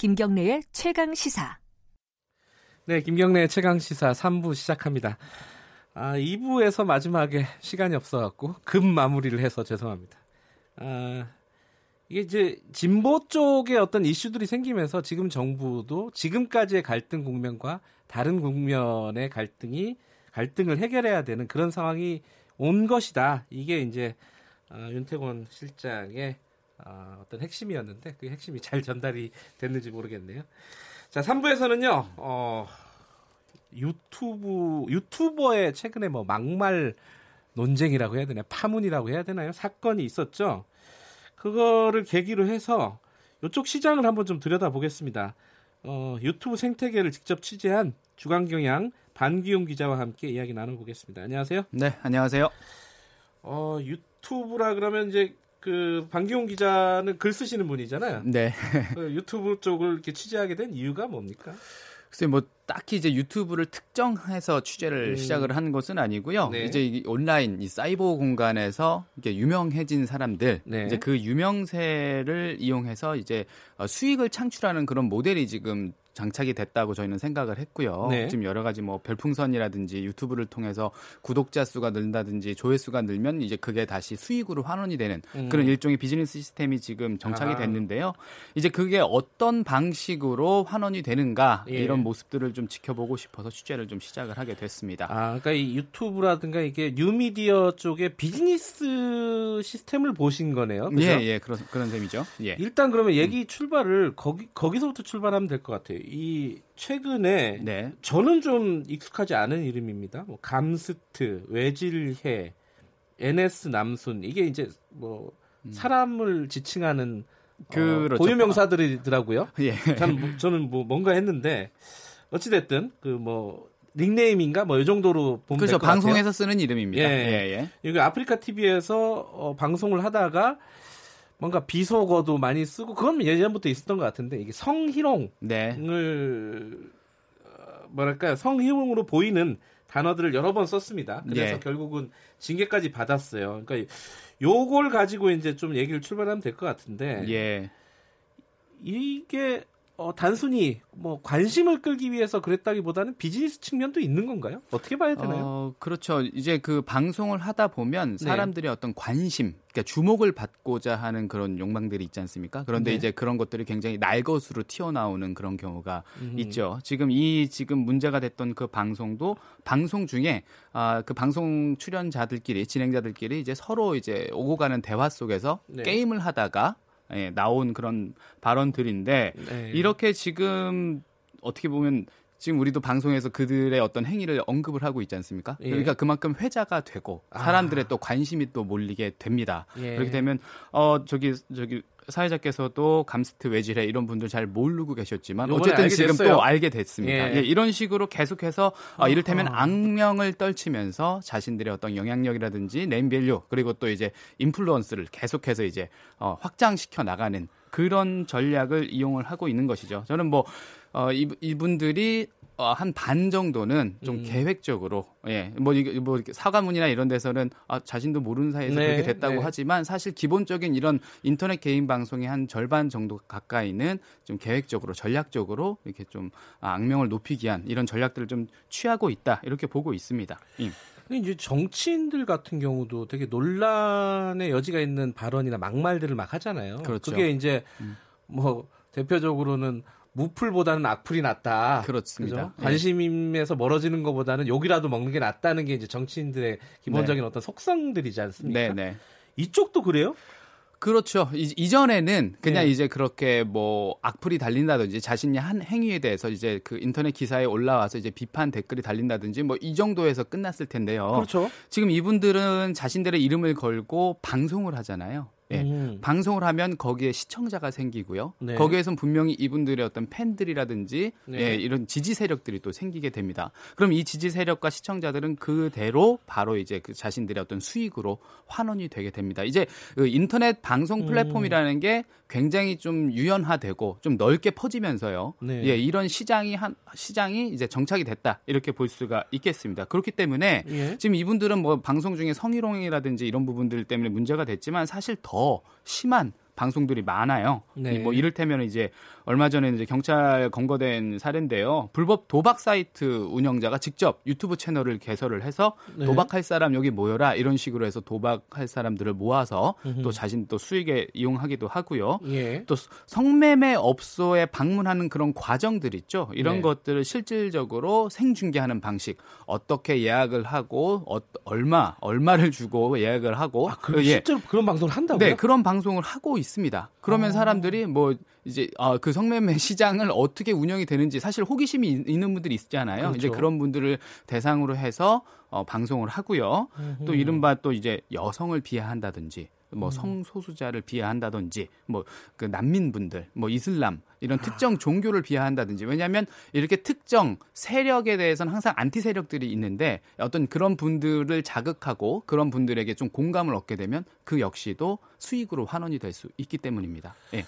김경래의 최강 시사. 네, 김경래의 최강 시사 3부 시작합니다. 아, 2부에서 마지막에 시간이 없어갖고 급 마무리를 해서 죄송합니다. 아, 이게 이제 진보 쪽에 어떤 이슈들이 생기면서 지금 정부도 지금까지의 갈등 국면과 다른 국면의 갈등이 갈등을 해결해야 되는 그런 상황이 온 것이다. 이게 이제 어, 윤태권 실장의 어, 어떤 핵심이었는데 그 핵심이 잘 전달이 됐는지 모르겠네요. 자, 3부에서는요. 어, 유튜브 유튜버의 최근에 뭐 막말 논쟁이라고 해야 되나요? 파문이라고 해야 되나요? 사건이 있었죠. 그거를 계기로 해서 이쪽 시장을 한번 좀 들여다보겠습니다. 어, 유튜브 생태계를 직접 취재한 주간경향 반기용 기자와 함께 이야기 나눠보겠습니다. 안녕하세요. 네, 안녕하세요. 어, 유튜브라 그러면 이제 그 반기용 기자는 글 쓰시는 분이잖아요. 네. 그 유튜브 쪽을 이렇게 취재하게 된 이유가 뭡니까? 글쎄 뭐 딱히 이제 유튜브를 특정해서 취재를 음. 시작을 한 것은 아니고요. 네. 이제 이 온라인 이 사이버 공간에서 이게 유명해진 사람들 네. 이제 그 유명세를 이용해서 이제 어, 수익을 창출하는 그런 모델이 지금 장착이 됐다고 저희는 생각을 했고요. 네. 지금 여러 가지 뭐 별풍선이라든지 유튜브를 통해서 구독자 수가 늘다든지 조회수가 늘면 이제 그게 다시 수익으로 환원이 되는 음. 그런 일종의 비즈니스 시스템이 지금 정착이 아. 됐는데요. 이제 그게 어떤 방식으로 환원이 되는가 예. 이런 모습들을 좀 지켜보고 싶어서 취재를 좀 시작을 하게 됐습니다. 아, 그러니까 이 유튜브라든가 이게 뉴미디어 쪽의 비즈니스 시스템을 보신 거네요. 그죠? 예, 예, 그런 그런 셈이죠. 예. 일단 그러면 얘기 출발을 거기 거기서부터 출발하면 될 것 같아요. 이 최근에 네. 저는 좀 익숙하지 않은 이름입니다. 뭐 감스트, 외질해, NS 남순 이게 이제 뭐 음. 사람을 지칭하는 어, 그렇죠. 어, 고유 명사들이더라고요. 예. 저는, 저는 뭐 뭔가 했는데 어찌 됐든 그 뭐 닉네임인가 뭐 이 정도로 보면 그렇죠. 방송에서 같아요. 쓰는 이름입니다. 예. 예, 예. 여기 아프리카 TV에서 어, 방송을 하다가 뭔가 비속어도 많이 쓰고 그건 예전부터 있었던 것 같은데 이게 성희롱을 네. 어, 뭐랄까 성희롱으로 보이는 단어들을 여러 번 썼습니다. 그래서 예. 결국은 징계까지 받았어요. 그러니까 요걸 가지고 이제 좀 얘기를 출발하면 될 것 같은데 예. 이게 어, 단순히 뭐 관심을 끌기 위해서 그랬다기보다는 비즈니스 측면도 있는 건가요? 어떻게 봐야 되나요? 어, 그렇죠. 이제 그 방송을 하다 보면 네. 사람들의 네. 어떤 관심, 그러니까 주목을 받고자 하는 그런 욕망들이 있지 않습니까? 그런데 네. 이제 그런 것들이 굉장히 날것으로 튀어나오는 그런 경우가 음. 있죠. 지금 이 지금 문제가 됐던 그 방송도 방송 중에 아, 그 방송 출연자들끼리 진행자들끼리 이제 서로 이제 오고 가는 대화 속에서 네. 게임을 하다가 예, 나온 그런 발언들인데 네. 이렇게 지금 어떻게 보면 지금 우리도 방송에서 그들의 어떤 행위를 언급을 하고 있지 않습니까? 예. 그러니까 그만큼 회자가 되고 아. 사람들의 아. 또 관심이 또 몰리게 됩니다. 예. 그렇게 되면 어 저기 저기 사회자께서도 감스트 외질혜 이런 분들 잘 모르고 계셨지만 어쨌든 지금 됐어요. 또 알게 됐습니다. 예. 예, 이런 식으로 계속해서 어, 이를테면 어. 악명을 떨치면서 자신들의 어떤 영향력이라든지 name value 그리고 또 이제 인플루언스를 계속해서 이제 어, 확장시켜 나가는 그런 전략을 이용을 하고 있는 것이죠. 저는 뭐 어, 이, 이분들이 어, 한반 정도는 좀 음. 계획적으로 예, 뭐 이게 뭐 사과문이나 이런 데서는 아, 자신도 모르는 사이에서 네, 그렇게 됐다고 네. 하지만 사실 기본적인 이런 인터넷 개인 방송의 한 절반 정도 가까이는 좀 계획적으로 전략적으로 이렇게 좀 아, 악명을 높이기 위한 이런 전략들을 좀 취하고 있다 이렇게 보고 있습니다. 예. 이제 정치인들 같은 경우도 되게 논란의 여지가 있는 발언이나 막말들을 막 하잖아요. 그렇죠. 그게 이제 음. 뭐 대표적으로는 무풀보다는 악플이 낫다. 그렇습니다. 그죠? 관심에서 멀어지는 것보다는 욕이라도 먹는 게 낫다는 게 이제 정치인들의 기본적인 네. 어떤 속성들이지 않습니까? 네, 네. 이쪽도 그래요? 그렇죠. 이, 전에는 그냥 네. 이제 그렇게 뭐 악플이 달린다든지 자신이 한 행위에 대해서 이제 그 인터넷 기사에 올라와서 이제 비판 댓글이 달린다든지 뭐 이 정도에서 끝났을 텐데요. 그렇죠. 지금 이분들은 자신들의 이름을 걸고 방송을 하잖아요. 예. 음. 방송을 하면 거기에 시청자가 생기고요. 네. 거기에선 분명히 이분들의 어떤 팬들이라든지 네. 예, 이런 지지 세력들이 또 생기게 됩니다. 그럼 이 지지 세력과 시청자들은 그대로 바로 이제 그 자신들의 어떤 수익으로 환원이 되게 됩니다. 이제 그 인터넷 방송 음. 플랫폼이라는 음. 게 굉장히 좀 유연화되고 좀 넓게 퍼지면서요. 네. 예, 이런 시장이 한 시장이 이제 정착이 됐다 이렇게 볼 수가 있겠습니다. 그렇기 때문에 예. 지금 이분들은 뭐 방송 중에 성희롱이라든지 이런 부분들 때문에 문제가 됐지만 사실 더 심한 방송들이 많아요. 네. 뭐 이를테면 이제 얼마 전에 이제 경찰 검거된 사례인데요. 불법 도박 사이트 운영자가 직접 유튜브 채널을 개설을 해서 네. 도박할 사람 여기 모여라 이런 식으로 해서 도박할 사람들을 모아서 음흠. 또 자신 또 수익에 이용하기도 하고요. 예. 또 성매매 업소에 방문하는 그런 과정들 있죠. 이런 네. 것들을 실질적으로 생중계하는 방식 어떻게 예약을 하고 어, 얼마 얼마를 주고 예약을 하고 아, 그, 예. 실제로 그런 방송을 한다고요? 네, 그런 방송을 하고 있 습니다. 그러면 아. 사람들이 뭐 이제 어, 그 성매매 시장을 어떻게 운영이 되는지 사실 호기심이 있는 분들이 있잖아요. 그렇죠. 이제 그런 분들을 대상으로 해서 어, 방송을 하고요. 음흠. 또 이른바 또 이제 여성을 비하한다든지 뭐 음. 성소수자를 비하한다든지 뭐 그 난민분들 뭐 이슬람 이런 아. 특정 종교를 비하한다든지 왜냐하면 이렇게 특정 세력에 대해서는 항상 안티 세력들이 있는데 어떤 그런 분들을 자극하고 그런 분들에게 좀 공감을 얻게 되면 그 역시도 수익으로 환원이 될 수 있기 때문입니다. 예.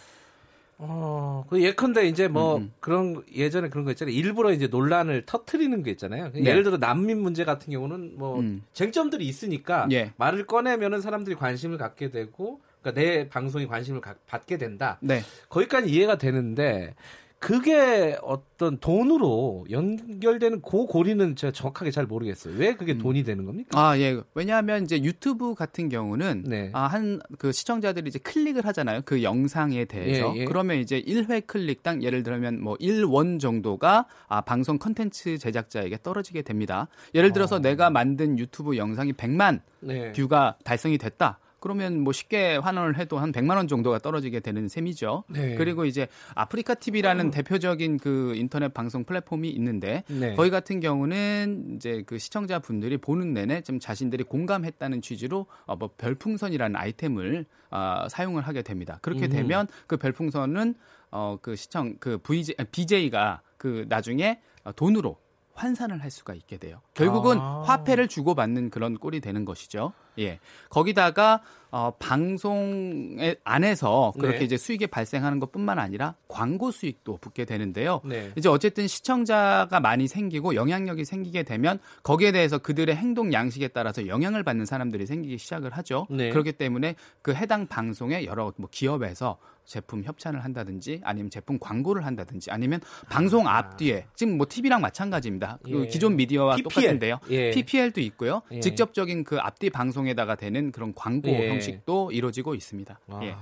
어, 그 예컨대 이제 뭐 음, 음. 그런 예전에 그런 거 있잖아요. 일부러 이제 논란을 터트리는 게 있잖아요. 네. 예를 들어 난민 문제 같은 경우는 뭐 음. 쟁점들이 있으니까 예. 말을 꺼내면은 사람들이 관심을 갖게 되고 그러니까 내 방송이 관심을 가, 받게 된다. 네. 거기까지 이해가 되는데 그게 어떤 돈으로 연결되는 그 고리는 제가 정확하게 잘 모르겠어요. 왜 그게 음. 돈이 되는 겁니까? 아, 예. 왜냐하면 이제 유튜브 같은 경우는 네. 아, 한 그 시청자들이 이제 클릭을 하잖아요. 그 영상에 대해서. 예, 예. 그러면 이제 1회 클릭당 예를 들면 뭐 1원 정도가 아, 방송 컨텐츠 제작자에게 떨어지게 됩니다. 예를 들어서 어. 내가 만든 유튜브 영상이 100만 네. view가 달성이 됐다. 그러면 뭐 쉽게 환산을 해도 한 100만 원 정도가 떨어지게 되는 셈이죠. 네. 그리고 이제 아프리카 TV라는 음. 대표적인 그 인터넷 방송 플랫폼이 있는데 네. 거기 같은 경우는 이제 그 시청자분들이 보는 내내 좀 자신들이 공감했다는 취지로 어, 뭐 별풍선이라는 아이템을 어, 사용을 하게 됩니다. 그렇게 음. 되면 그 별풍선은 어, 그 시청 그 VJ, BJ가 그 나중에 돈으로 환산을 할 수가 있게 돼요. 결국은 아. 화폐를 주고받는 그런 꼴이 되는 것이죠. 예. 거기다가 어, 방송에 안에서 그렇게 네. 이제 수익이 발생하는 것뿐만 아니라 광고 수익도 붙게 되는데요. 네. 이제 어쨌든 시청자가 많이 생기고 영향력이 생기게 되면 거기에 대해서 그들의 행동 양식에 따라서 영향을 받는 사람들이 생기기 시작을 하죠. 네. 그렇기 때문에 그 해당 방송에 여러 뭐 기업에서 제품 협찬을 한다든지 아니면 제품 광고를 한다든지 아니면 방송 아. 앞뒤에 지금 뭐 TV랑 마찬가지입니다. 그 예. 그 기존 미디어와 PPL. 똑같은데요. 예. PPL도 있고요. 예. 직접적인 그 앞뒤 방송 에다가 되는 그런 광고 예. 형식도 이루어지고 있습니다. 예.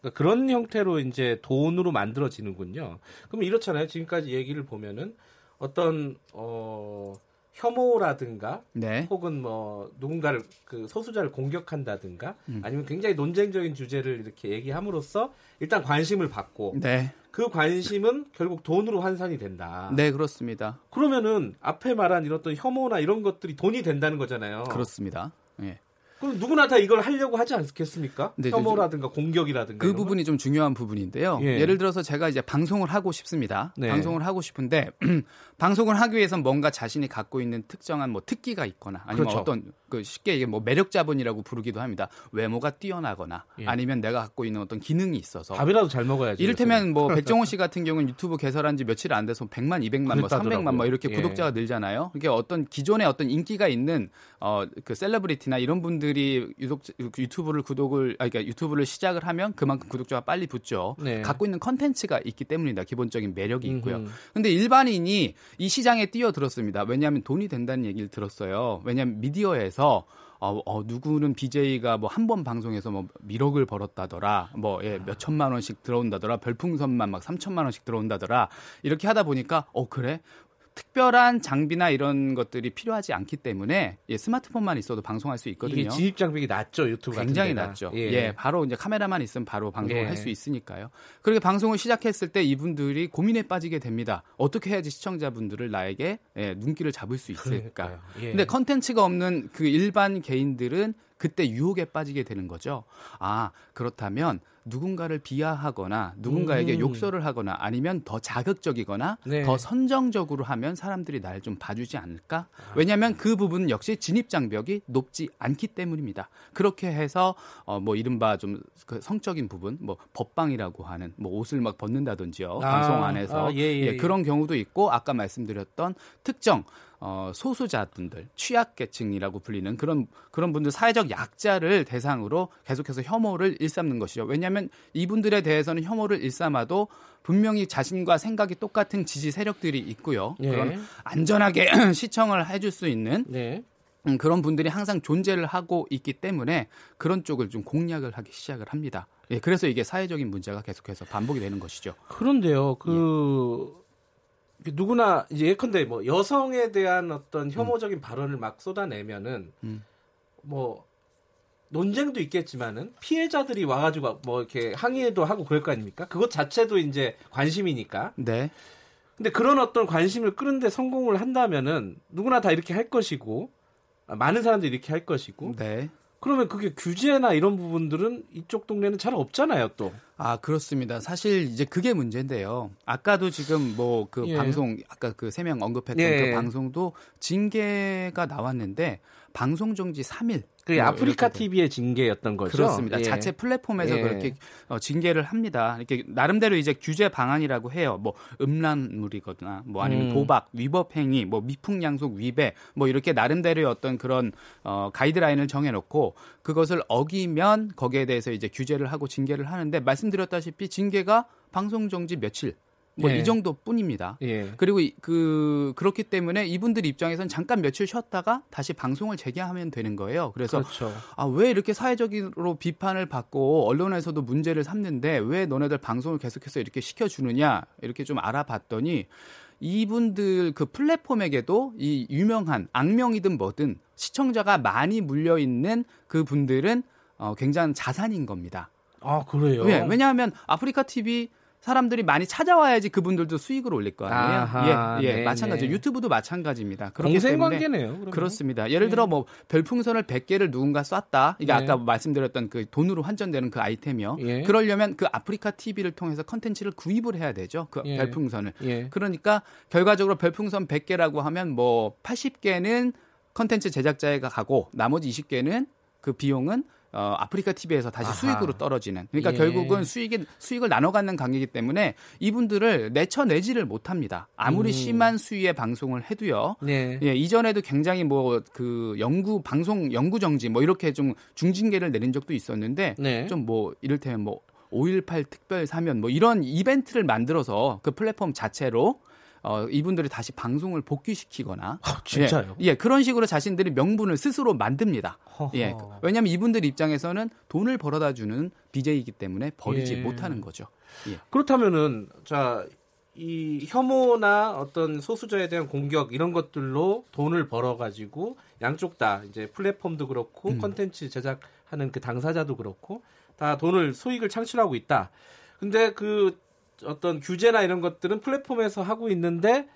그러니까 그런 형태로 이제 돈으로 만들어지는군요. 그럼 이렇잖아요. 지금까지 얘기를 보면은 어떤 어 혐오라든가 네. 혹은 뭐 누군가를 그 소수자를 공격한다든가 음. 아니면 굉장히 논쟁적인 주제를 이렇게 얘기함으로써 일단 관심을 받고 네. 그 관심은 결국 돈으로 환산이 된다. 네, 그렇습니다. 그러면은 앞에 말한 이런 어떤 혐오나 이런 것들이 돈이 된다는 거잖아요. 그렇습니다. 예. 그럼 누구나 다 이걸 하려고 하지 않겠습니까? 네, 혐오라든가 공격이라든가 그 부분이 좀 중요한 부분인데요. 예. 를 들어서 제가 이제 방송을 하고 싶습니다. 네. 방송을 하고 싶은데 방송을 하기 위해선 뭔가 자신이 갖고 있는 특정한 뭐 특기가 있거나 아니면 그렇죠. 어떤 그 쉽게 얘기해 뭐 매력자분이라고 부르기도 합니다. 외모가 뛰어나거나 예. 아니면 내가 갖고 있는 어떤 기능이 있어서 밥이라도 잘 먹어야지. 이를테면 뭐 백종원 씨 같은 경우는 유튜브 개설한 지 며칠 안 돼서 100만, 200만, 뭐 300만 뭐 이렇게 예. 구독자가 늘잖아요. 이게 어떤 기존의 어떤 인기가 있는 어그 celebrity나 이런 분들이 유독 유튜브를 구독을 아 그러니까 유튜브를 시작을 하면 그만큼 구독자가 빨리 붙죠. 네. 갖고 있는 컨텐츠가 있기 때문이다. 기본적인 매력이 있고요. 음흠. 근데 일반인이 이 시장에 뛰어들었습니다. 왜냐하면 돈이 된다는 얘기를 들었어요. 왜냐하면 미디어에서 어, 어, 누구는 BJ가 뭐 한 번 방송에서 뭐 1억을 벌었다더라, 뭐, 예, 몇 천만 원씩 들어온다더라, 별풍선만 막 3천만 원씩 들어온다더라, 이렇게 하다 보니까, 어, 그래? 특별한 장비나 이런 것들이 필요하지 않기 때문에 예, 스마트폰만 있어도 방송할 수 있거든요. 이게 진입 장벽이 낮죠 유튜브 굉장히 낮죠. 예. 예. 바로 이제 카메라만 있으면 바로 방송을 예. 할수 있으니까요. 그렇게 방송을 시작했을 때 이분들이 고민에 빠지게 됩니다. 어떻게 해야지 시청자분들을 나에게 예, 눈길을 잡을 수 있을까? 예. 근데 컨텐츠가 없는 그 일반 개인들은 그때 유혹에 빠지게 되는 거죠. 아 그렇다면 누군가를 비하하거나 누군가에게 음. 욕설을 하거나 아니면 더 자극적이거나 네. 더 선정적으로 하면 사람들이 날 좀 봐주지 않을까? 왜냐하면 그 부분은 역시 진입 장벽이 높지 않기 때문입니다. 그렇게 해서 어, 뭐 이른바 좀 그 성적인 부분, 뭐 법방이라고 하는 뭐 옷을 막 벗는다든지요 아, 방송 안에서 아, 예, 예, 예, 그런 경우도 있고 아까 말씀드렸던 특정 어, 소수자분들, 취약계층이라고 불리는 그런 그런 분들 사회적 약자를 대상으로 계속해서 혐오를 일삼는 것이죠. 왜냐하면 이분들에 대해서는 혐오를 일삼아도 분명히 자신과 생각이 똑같은 지지 세력들이 있고요. 예. 그런 안전하게 시청을 해줄 수 있는 네. 음, 그런 분들이 항상 존재를 하고 있기 때문에 그런 쪽을 좀 공략을 하기 시작을 합니다. 예, 그래서 이게 사회적인 문제가 계속해서 반복이 되는 것이죠. 그런데요, 그 예. 누구나 이제 예컨대 뭐 여성에 대한 어떤 혐오적인 음. 발언을 막 쏟아내면은 음. 뭐 논쟁도 있겠지만은 피해자들이 와가지고 뭐 이렇게 항의도 하고 그럴 거 아닙니까? 그것 자체도 이제 관심이니까. 네. 근데 그런 어떤 관심을 끄는데 성공을 한다면은 누구나 다 이렇게 할 것이고 많은 사람들이 이렇게 할 것이고. 네. 그러면 그게 규제나 이런 부분들은 이쪽 동네는 잘 없잖아요, 또. 아, 그렇습니다. 사실 이제 그게 문제인데요. 아까도 지금 뭐그 예. 방송 아까 그 세 명 언급했던 예. 그 방송도 징계가 나왔는데 방송 정지 3일 그 아프리카 TV의 징계였던 거죠. 그렇습니다. 예. 자체 플랫폼에서 예. 그렇게 어, 징계를 합니다. 이렇게 나름대로 이제 규제 방안이라고 해요. 뭐 음란물이거나 뭐 아니면 음. 도박, 위법 행위, 뭐 미풍양속 위배, 뭐 이렇게 나름대로의 어떤 그런 어, 가이드라인을 정해 놓고 그것을 어기면 거기에 대해서 이제 규제를 하고 징계를 하는데 말씀드렸다시피 징계가 방송 정지 며칠 뭐이 예. 정도뿐입니다. 예. 그리고 그 그렇기 때문에 이분들 입장에선 잠깐 며칠 쉬었다가 다시 방송을 재개하면 되는 거예요. 그래서 그렇죠. 아왜 이렇게 사회적으로 비판을 받고 언론에서도 문제를 삼는데 왜 너네들 방송을 계속해서 이렇게 시켜주느냐 이렇게 좀 알아봤더니 이분들 그 플랫폼에게도 이 유명한 악명이든 뭐든 시청자가 많이 물려 있는 그 분들은 어, 굉장한 자산인 겁니다. 아 그래요? 네, 왜냐하면 아프리카 TV 사람들이 많이 찾아와야지 그분들도 수익을 올릴 거 아니에요. 아하, 예, 예, 네, 마찬가지. 네. 유튜브도 마찬가지입니다. 공생 관계네요. 그러면. 그렇습니다. 예를 들어 네. 뭐 별풍선을 100개를 누군가 쐈다. 이게 네. 아까 말씀드렸던 그 돈으로 환전되는 그 아이템이요. 예. 그러려면 그 아프리카 TV를 통해서 컨텐츠를 구입을 해야 되죠. 그 예. 별풍선을. 예. 그러니까 결과적으로 별풍선 100개라고 하면 뭐 80개는 컨텐츠 제작자가 가고 나머지 20개는 그 비용은 어, 아프리카 TV에서 다시 아하. 수익으로 떨어지는. 그러니까 예. 결국은 수익이 수익을 나눠 갖는 관계이기 때문에 이분들을 내쳐내지를 못합니다. 아무리 음. 심한 수위의 방송을 해도요. 네. 예, 이전에도 굉장히 뭐 그 연구 방송 연구 정지 뭐 이렇게 좀 중징계를 내린 적도 있었는데 네. 좀뭐 이를테면 뭐5.18 특별 사면 뭐 이런 이벤트를 만들어서 그 플랫폼 자체로 어, 이분들이 다시 방송을 복귀시키거나 아, 진짜요? 예, 예, 그런 식으로 자신들이 명분을 스스로 만듭니다. 허허. 예, 왜냐하면 이분들 입장에서는 돈을 벌어다 주는 BJ이기 때문에 버리지 예. 못하는 거죠. 예. 그렇다면은 자. 이 혐오나 어떤 소수자에 대한 공격 이런 것들로 돈을 벌어 가지고 양쪽 다 이제 플랫폼도 그렇고 음. 컨텐츠 음. 제작하는 그 당사자도 그렇고 다 돈을 소익을 창출하고 있다. 근데 그 어떤 규제나 이런 것들은 플랫폼에서 하고 있는데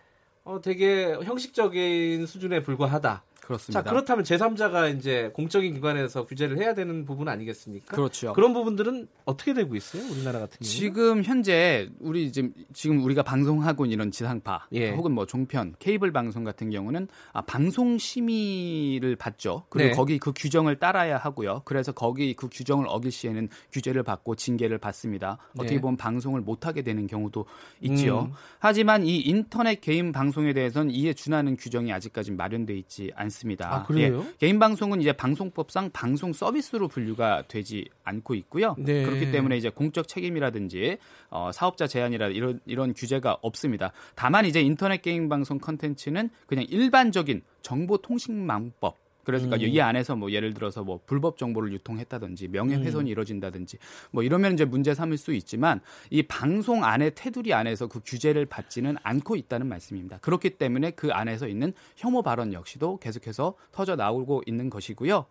어, 되게 형식적인 수준에 불과하다. 그렇습니다. 자, 그렇다면 제3자가 이제 공적인 기관에서 규제를 해야 되는 부분 아니겠습니까? 그렇죠. 그런 부분들은 어떻게 되고 있어요? 우리나라 같은 경우 지금 현재 우리 지금 지금 우리가 방송하고 있는 이런 지상파 예. 혹은 뭐 종편, 케이블 방송 같은 경우는 아, 방송 심의를 받죠. 그리고 네. 거기 그 규정을 따라야 하고요. 그래서 거기 그 규정을 어길 시에는 규제를 받고 징계를 받습니다. 어떻게 네. 보면 방송을 못 하게 되는 경우도 있지요. 음. 하지만 이 인터넷 개인 방송에 대해서는 이에 준하는 규정이 아직까지 마련돼 있지 않습니다. 않습니다. 아, 그래요? 예, 개인 방송은 이제 방송법상 방송 서비스로 분류가 되지 않고 있고요. 네. 그렇기 때문에 이제 공적 책임이라든지 어, 사업자 제한이라 이런 이런 규제가 없습니다. 다만 이제 인터넷 게임 방송 컨텐츠는 그냥 일반적인 정보통신망법 그러니까 음. 이 안에서 뭐 예를 들어서 뭐 불법 정보를 유통했다든지 명예훼손이 음. 이뤄진다든지 뭐 이러면 이제 문제 삼을 수 있지만 이 방송 안에 테두리 안에서 그 규제를 받지는 않고 있다는 말씀입니다. 그렇기 때문에 그 안에서 있는 혐오 발언 역시도 계속해서 터져 나오고 있는 것이고요.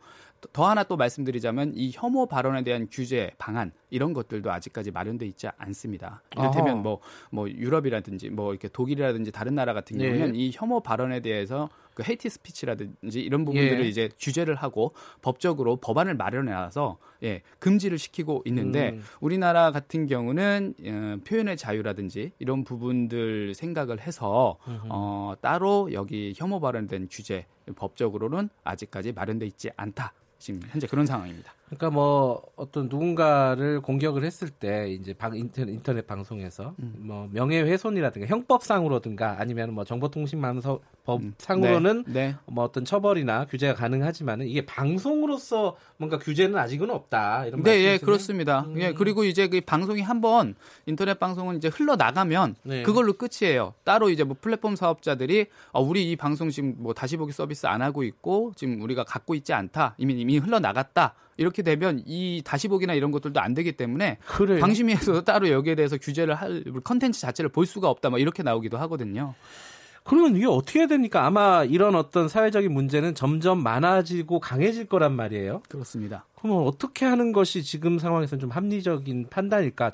더 하나 또 말씀드리자면 이 혐오 발언에 대한 규제 방안 이런 것들도 아직까지 마련돼 있지 않습니다. 이를테면 뭐뭐 뭐 유럽이라든지 뭐 이렇게 독일이라든지 다른 나라 같은 네. 경우는 네. 이 혐오 발언에 대해서 그 hate speech라든지 이런 부분들을 예. 이제 규제를 하고 법적으로 법안을 마련해놔서 예, 금지를 시키고 있는데 음. 우리나라 같은 경우는 어, 표현의 자유라든지 이런 부분들 생각을 해서 어, 따로 여기 혐오 발언된 규제 법적으로는 아직까지 마련돼 있지 않다. 지금 현재 그런 상황입니다. 그러니까 뭐 어떤 누군가를 공격을 했을 때 이제 방 인터넷, 인터넷 방송에서 음. 뭐 명예훼손이라든가 형법상으로든가 아니면 뭐 정보통신망법 음. 상으로는 네. 네. 뭐 어떤 처벌이나 규제가 가능하지만은 이게 방송으로서 뭔가 규제는 아직은 없다 이런 네, 예, 그렇습니다. 음. 예, 그리고 이제 그 방송이 한번 인터넷 방송은 이제 흘러 나가면 네. 그걸로 끝이에요. 따로 이제 뭐 플랫폼 사업자들이 어, 우리 이 방송 지금 뭐 다시 보기 서비스 안 하고 있고 지금 우리가 갖고 있지 않다 이미 이미 흘러 나갔다. 이렇게 되면 이 다시 보기나 이런 것들도 안 되기 때문에 그래요. 방심위에서도 따로 여기에 대해서 규제를 할 컨텐츠 자체를 볼 수가 없다 뭐 이렇게 나오기도 하거든요. 그러면 이게 어떻게 해야 됩니까? 아마 이런 어떤 사회적인 문제는 점점 많아지고 강해질 거란 말이에요. 그렇습니다. 그러면 어떻게 하는 것이 지금 상황에서는 좀 합리적인 판단일까?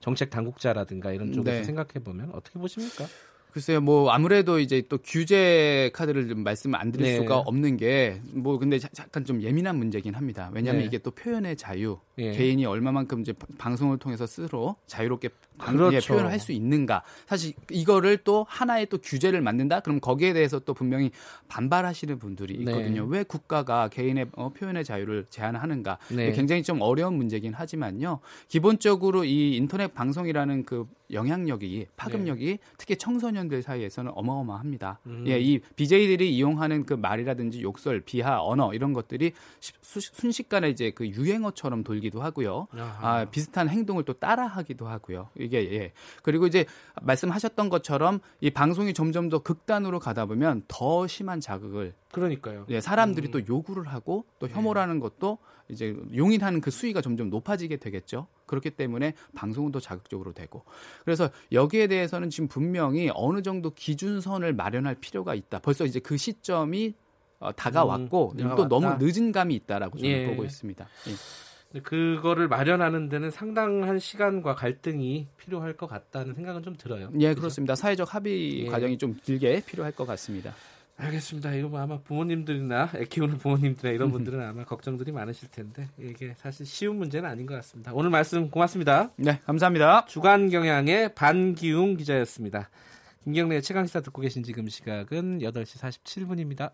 정책 당국자라든가 이런 쪽에서 네. 생각해 보면 어떻게 보십니까? 글쎄요, 뭐 아무래도 이제 또 규제 카드를 좀 말씀을 안 드릴 네. 수가 없는 게 뭐 근데 잠깐 좀 예민한 문제긴 합니다. 왜냐하면 네. 이게 또 표현의 자유, 네. 개인이 얼마만큼 이제 방송을 통해서 스스로 자유롭게 그렇죠. 표현을 할 수 있는가. 사실 이거를 또 하나의 또 규제를 만든다. 그럼 거기에 대해서 또 분명히 반발하시는 분들이 네. 있거든요. 왜 국가가 개인의 어, 표현의 자유를 제한하는가. 네. 굉장히 좀 어려운 문제긴 하지만요. 기본적으로 이 인터넷 방송이라는 그 영향력이 파급력이 네. 특히 청소년들 사이에서는 어마어마합니다. 음. 예, 이 BJ들이 이용하는 그 말이라든지 욕설, 비하, 언어 이런 것들이 순식간에 이제 그 유행어처럼 돌기 도 하고요. 아, 비슷한 행동을 또 따라하기도 하고요. 이게 예. 그리고 이제 말씀하셨던 것처럼 이 방송이 점점 더 극단으로 가다 보면 더 심한 자극을 그러니까요. 예, 사람들이 음. 또 요구를 하고 또 혐오라는 네. 것도 이제 용인하는 그 수위가 점점 높아지게 되겠죠. 그렇기 때문에 방송은 더 자극적으로 되고. 그래서 여기에 대해서는 지금 분명히 어느 정도 기준선을 마련할 필요가 있다. 벌써 이제 그 시점이 어, 다가왔고 음, 또 너무 늦은 감이 있다라고 저는 예. 보고 있습니다. 예. 그거를 마련하는 데는 상당한 시간과 갈등이 필요할 것 같다는 생각은 좀 들어요. 예, 그렇죠? 그렇습니다. 사회적 합의 예. 과정이 좀 길게 필요할 것 같습니다. 알겠습니다. 이거 뭐 아마 부모님들이나 애 키우는 부모님들이나 이런 분들은 아마 걱정들이 많으실 텐데 이게 사실 쉬운 문제는 아닌 것 같습니다. 오늘 말씀 고맙습니다. 네, 감사합니다. 주간 경향의 반기웅 기자였습니다. 김경래 최강 시사 듣고 계신 지금 시각은 8시 47분입니다.